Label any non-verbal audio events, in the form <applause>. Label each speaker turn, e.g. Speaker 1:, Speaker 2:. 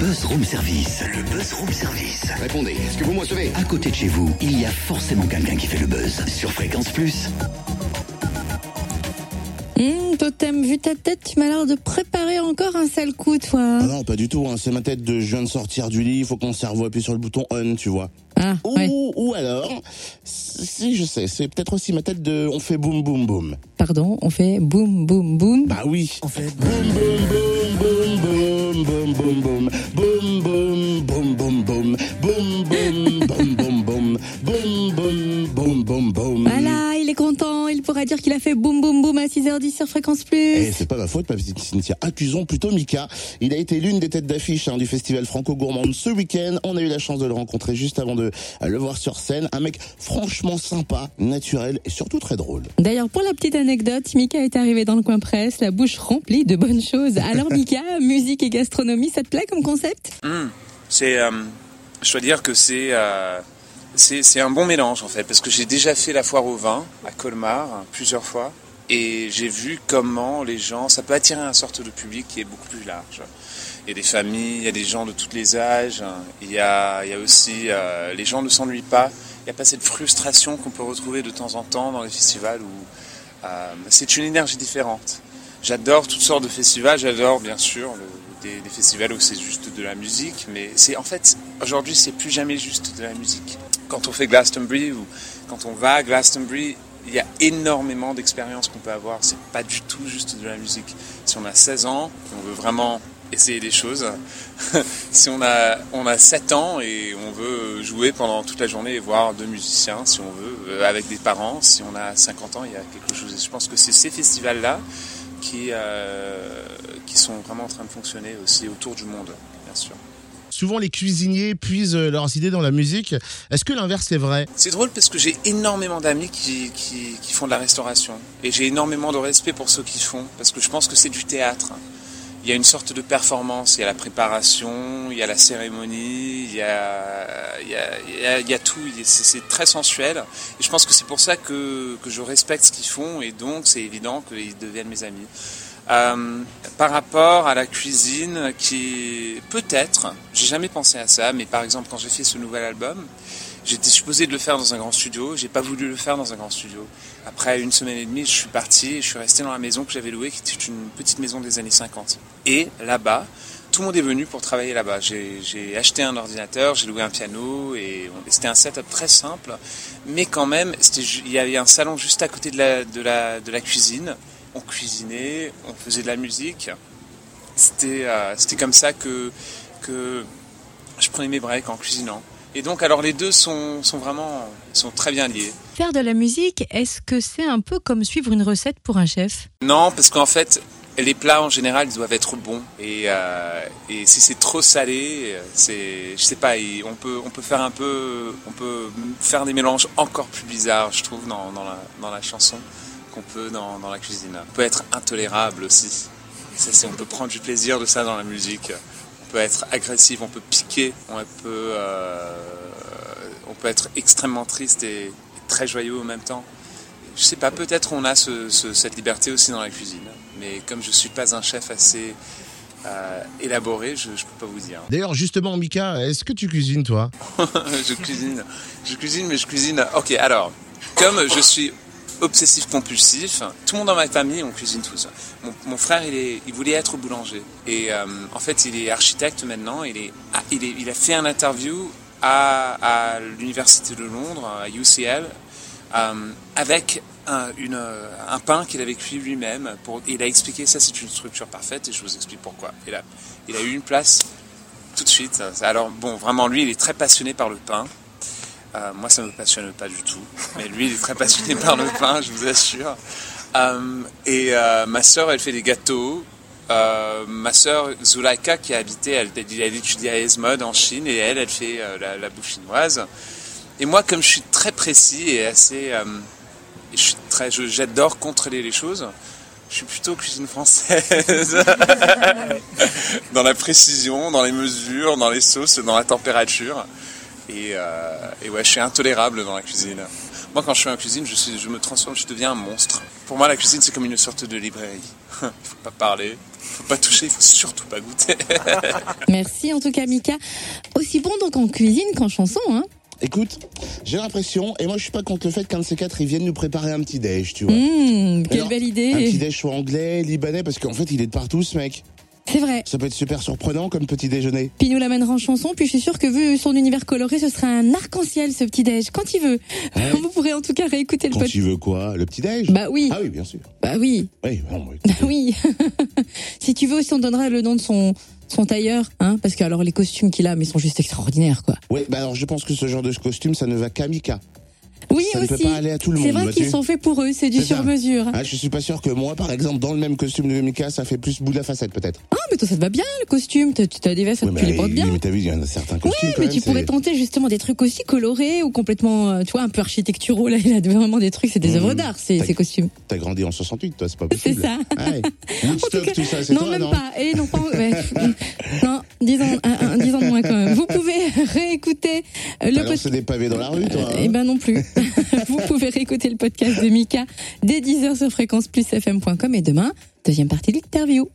Speaker 1: buzz room service. Le buzz room service.
Speaker 2: Répondez, est-ce que vous me recevez?
Speaker 1: À côté de chez vous, il y a forcément quelqu'un qui fait le buzz. Sur Fréquence Plus.
Speaker 3: Hum, Totem, vu ta tête, tu m'as l'air de préparer encore un sale coup, toi.
Speaker 4: Ah non, pas du tout. Hein. C'est ma tête de je viens de sortir du lit, il faut que mon cerveau appuie sur le bouton on, tu vois.
Speaker 3: Ah,
Speaker 4: Ou,
Speaker 3: ouais.
Speaker 4: ou alors, si je sais, c'est peut-être aussi ma tête de on fait boum boum boum.
Speaker 3: Pardon, on fait boum, boum, boum.
Speaker 4: Bah oui. On fait boum boum boum boum boum boum boum boum boum boum boum boum boum boum boum boum boum boum boum boum boum.
Speaker 3: Voilà, il est content, il pourra dire qu'il a fait boum, boum, boum à 6h10 sur Fréquence Plus.
Speaker 4: Eh, c'est pas ma faute, ma petite Cynthia. Accusons plutôt Mika. Il a été l'une des têtes d'affiche hein, du festival franco-gourmande ce week-end. On a eu la chance de le rencontrer juste avant de euh, le voir sur scène. Un mec franchement sympa, naturel et surtout très drôle.
Speaker 3: D'ailleurs, pour la petite anecdote, Mika est arrivé dans le coin presse, la bouche remplie de bonnes choses. Alors Mika, musique et gastronomie, ça te plaît comme concept
Speaker 5: Hum, C'est, euh, je dois dire que c'est, euh, c'est, c'est un bon mélange en fait, parce que j'ai déjà fait la foire au vin à Colmar hein, plusieurs fois, et j'ai vu comment les gens, ça peut attirer un sorte de public qui est beaucoup plus large. Il y a des familles, il y a des gens de tous les âges, hein. il y a, il y a aussi, euh, les gens ne s'ennuient pas, il n'y a pas cette frustration qu'on peut retrouver de temps en temps dans les festivals où c'est une énergie différente. J'adore toutes sortes de festivals, j'adore bien sûr le- des, festivals où c'est juste de la musique, mais c'est en fait aujourd'hui c'est plus jamais juste de la musique. Quand on fait Glastonbury ou quand on va à Glastonbury, il y a énormément d'expériences qu'on peut avoir. C'est pas du tout juste de la musique. Si on a 16 ans, on veut vraiment essayer des choses. <laughs> si on a on a 7 ans et on veut jouer pendant toute la journée et voir deux musiciens, si on veut, euh, avec des parents. Si on a 50 ans, il y a quelque chose. Et je pense que c'est ces festivals là qui, euh, qui sont vraiment en train de fonctionner aussi autour du monde, bien sûr.
Speaker 6: Souvent, les cuisiniers puisent euh, leurs idées dans la musique. Est-ce que l'inverse est vrai?
Speaker 5: C'est drôle parce que j'ai énormément d'amis qui, qui, qui font de la restauration. Et j'ai énormément de respect pour ceux qui font, parce que je pense que c'est du théâtre. Il y a une sorte de performance, il y a la préparation, il y a la cérémonie, il y a, il y a, il y a, tout, c'est très sensuel. Et je pense que c'est pour ça que, que je respecte ce qu'ils font, et donc c'est évident qu'ils deviennent mes amis. Euh, par rapport à la cuisine, qui peut-être, j'ai jamais pensé à ça, mais par exemple quand j'ai fait ce nouvel album, j'étais supposé de le faire dans un grand studio, j'ai pas voulu le faire dans un grand studio. Après une semaine et demie, je suis parti je suis resté dans la maison que j'avais louée, qui était une petite maison des années 50. Et là-bas, tout le monde est venu pour travailler là-bas. J'ai acheté un ordinateur, j'ai loué un piano et, c'était un setup très simple, mais quand même, il y avait un salon juste à côté de la cuisine. On cuisinait, on faisait de la musique. C'était euh, c'était comme ça que, que je prenais mes breaks en cuisinant. Et donc, alors les deux sont, sont vraiment sont très bien liés.
Speaker 3: Faire de la musique, est-ce que c'est un peu comme suivre une recette pour un chef?
Speaker 5: Non, parce qu'en fait, les plats en général ils doivent être bons. Et, euh, et si c'est trop salé, c'est, je sais pas, on peut, on peut faire un peu, on peut faire des mélanges encore plus bizarres, je trouve, dans, dans, la, dans la chanson qu'on peut dans, dans la cuisine. On peut être intolérable aussi. C'est, on peut prendre du plaisir de ça dans la musique. On peut être agressif, on peut piquer, on peut, euh, on peut être extrêmement triste et, et très joyeux en même temps. Je sais pas, peut-être on a ce- ce- cette liberté aussi dans la cuisine. Mais comme je suis pas un chef assez euh, élaboré, je, je peux pas vous dire.
Speaker 6: D'ailleurs, justement, Mika, est-ce que tu cuisines, toi? <laughs>
Speaker 5: Je cuisine, je cuisine, mais je cuisine. Ok, alors, comme je suis obsessif compulsif, tout le monde dans ma famille, on cuisine tous. Mon, mon frère, il, voulait être boulanger. Et euh, en fait, il est architecte maintenant. Il, ah, a fait un interview à, l'université de Londres, à UCL, euh, avec un, pain qu'il avait cuit lui-même. Pour, il a expliqué ça, c'est une structure parfaite, et je vous explique pourquoi. Il a eu une place tout de suite. Alors bon, vraiment, lui, il est très passionné par le pain. Euh, moi, ça ne me passionne pas du tout. Mais lui, il est très passionné par le pain, je vous assure. Euh, et euh, ma sœur, elle fait des gâteaux. Ma sœur Zulaika, qui a habité, elle, elle, étudie à Esmod en Chine, et elle, elle fait la, la bouffe chinoise. Et moi, comme je suis très précis et assez, je- j'adore contrôler les choses. Je suis plutôt cuisine française. <laughs> dans la précision, dans les mesures, dans les sauces, dans la température. Et, euh, et ouais, je suis intolérable dans la cuisine. Moi, quand je suis en cuisine, je, suis, je me transforme, je deviens un monstre. Pour moi, la cuisine, c'est comme une sorte de librairie. <laughs> faut pas parler, faut pas toucher, il faut surtout pas goûter. <laughs>
Speaker 3: Merci en tout cas Mika. Aussi bon donc en cuisine qu'en chanson, hein
Speaker 4: Écoute, j'ai l'impression, et moi je suis pas contre le fait qu'un de ces quatre, ils viennent nous préparer un petit déj, tu vois.
Speaker 3: Mmh, Quelle
Speaker 4: Alors,
Speaker 3: belle
Speaker 4: Un petit
Speaker 3: idée.
Speaker 4: déj soit anglais, libanais, parce qu'en fait il est de partout ce mec.
Speaker 3: C'est vrai.
Speaker 4: Ça peut être super surprenant comme petit déjeuner.
Speaker 3: Puis il nous l'amènera en chanson, puis je suis sûre que vu son univers coloré, ce sera un arc-en-ciel ce petit déj, quand il veut.
Speaker 4: Ouais. <laughs>
Speaker 3: Vous pourrez en tout cas réécouter le
Speaker 4: Quand
Speaker 3: podcast.
Speaker 4: tu veux quoi Le petit déj?
Speaker 3: Bah oui,
Speaker 4: Ah oui, bien sûr.
Speaker 3: bah oui,
Speaker 4: Oui, bon, bah,
Speaker 3: bah oui. <laughs> si tu veux aussi, on donnera le nom de son son tailleur, hein, parce que alors les costumes qu'il a, mais ils sont juste extraordinaires, quoi.
Speaker 4: Ouais, bah alors je pense que ce genre de costume, ça ne va qu'à Mika.
Speaker 3: Oui
Speaker 4: ça ne
Speaker 3: aussi.
Speaker 4: peut pas aller à tout le
Speaker 3: C'est
Speaker 4: monde.
Speaker 3: vrai
Speaker 4: vois-tu.
Speaker 3: qu'ils sont faits pour eux, c'est du
Speaker 4: C'est ça.
Speaker 3: sur mesure.
Speaker 4: Ah, je suis pas sûr que moi, par exemple, dans le même costume de Mika, ça fait plus bout de la facette, peut-être.
Speaker 3: Ah, mais toi ça te va bien le costume, tu as des vestes,
Speaker 4: Oui,
Speaker 3: tu les portes bien.
Speaker 4: mais t'as vu, il y en a certains
Speaker 3: Oui,
Speaker 4: costumes quand
Speaker 3: mais
Speaker 4: même.
Speaker 3: tu pourrais
Speaker 4: c'est-
Speaker 3: tenter justement des trucs aussi colorés ou complètement, euh, tu vois, un peu architecturaux. Là, il a vraiment des trucs, c'est des
Speaker 4: Mmh.
Speaker 3: œuvres d'art, ces, ces costumes.
Speaker 4: T'as grandi en 68, toi, c'est pas
Speaker 3: C'est
Speaker 4: possible.
Speaker 3: ça.
Speaker 4: Ah ouais. <laughs> Woodstock,
Speaker 3: tout cas,
Speaker 4: tout ça, c'est
Speaker 3: non,
Speaker 4: toi,
Speaker 3: même
Speaker 4: non
Speaker 3: pas. Et non, pas. ouais. <laughs> non, dix ans, un, un- de moins quand même. Vous pouvez <laughs> réécouter le
Speaker 4: T'as
Speaker 3: podcast.
Speaker 4: lancé des pavés dans la rue, toi. hein
Speaker 3: Eh ben non plus. <laughs> Vous pouvez réécouter le podcast de Mika dès 10h sur fréquenceplusfm.com et demain, deuxième partie de l'interview.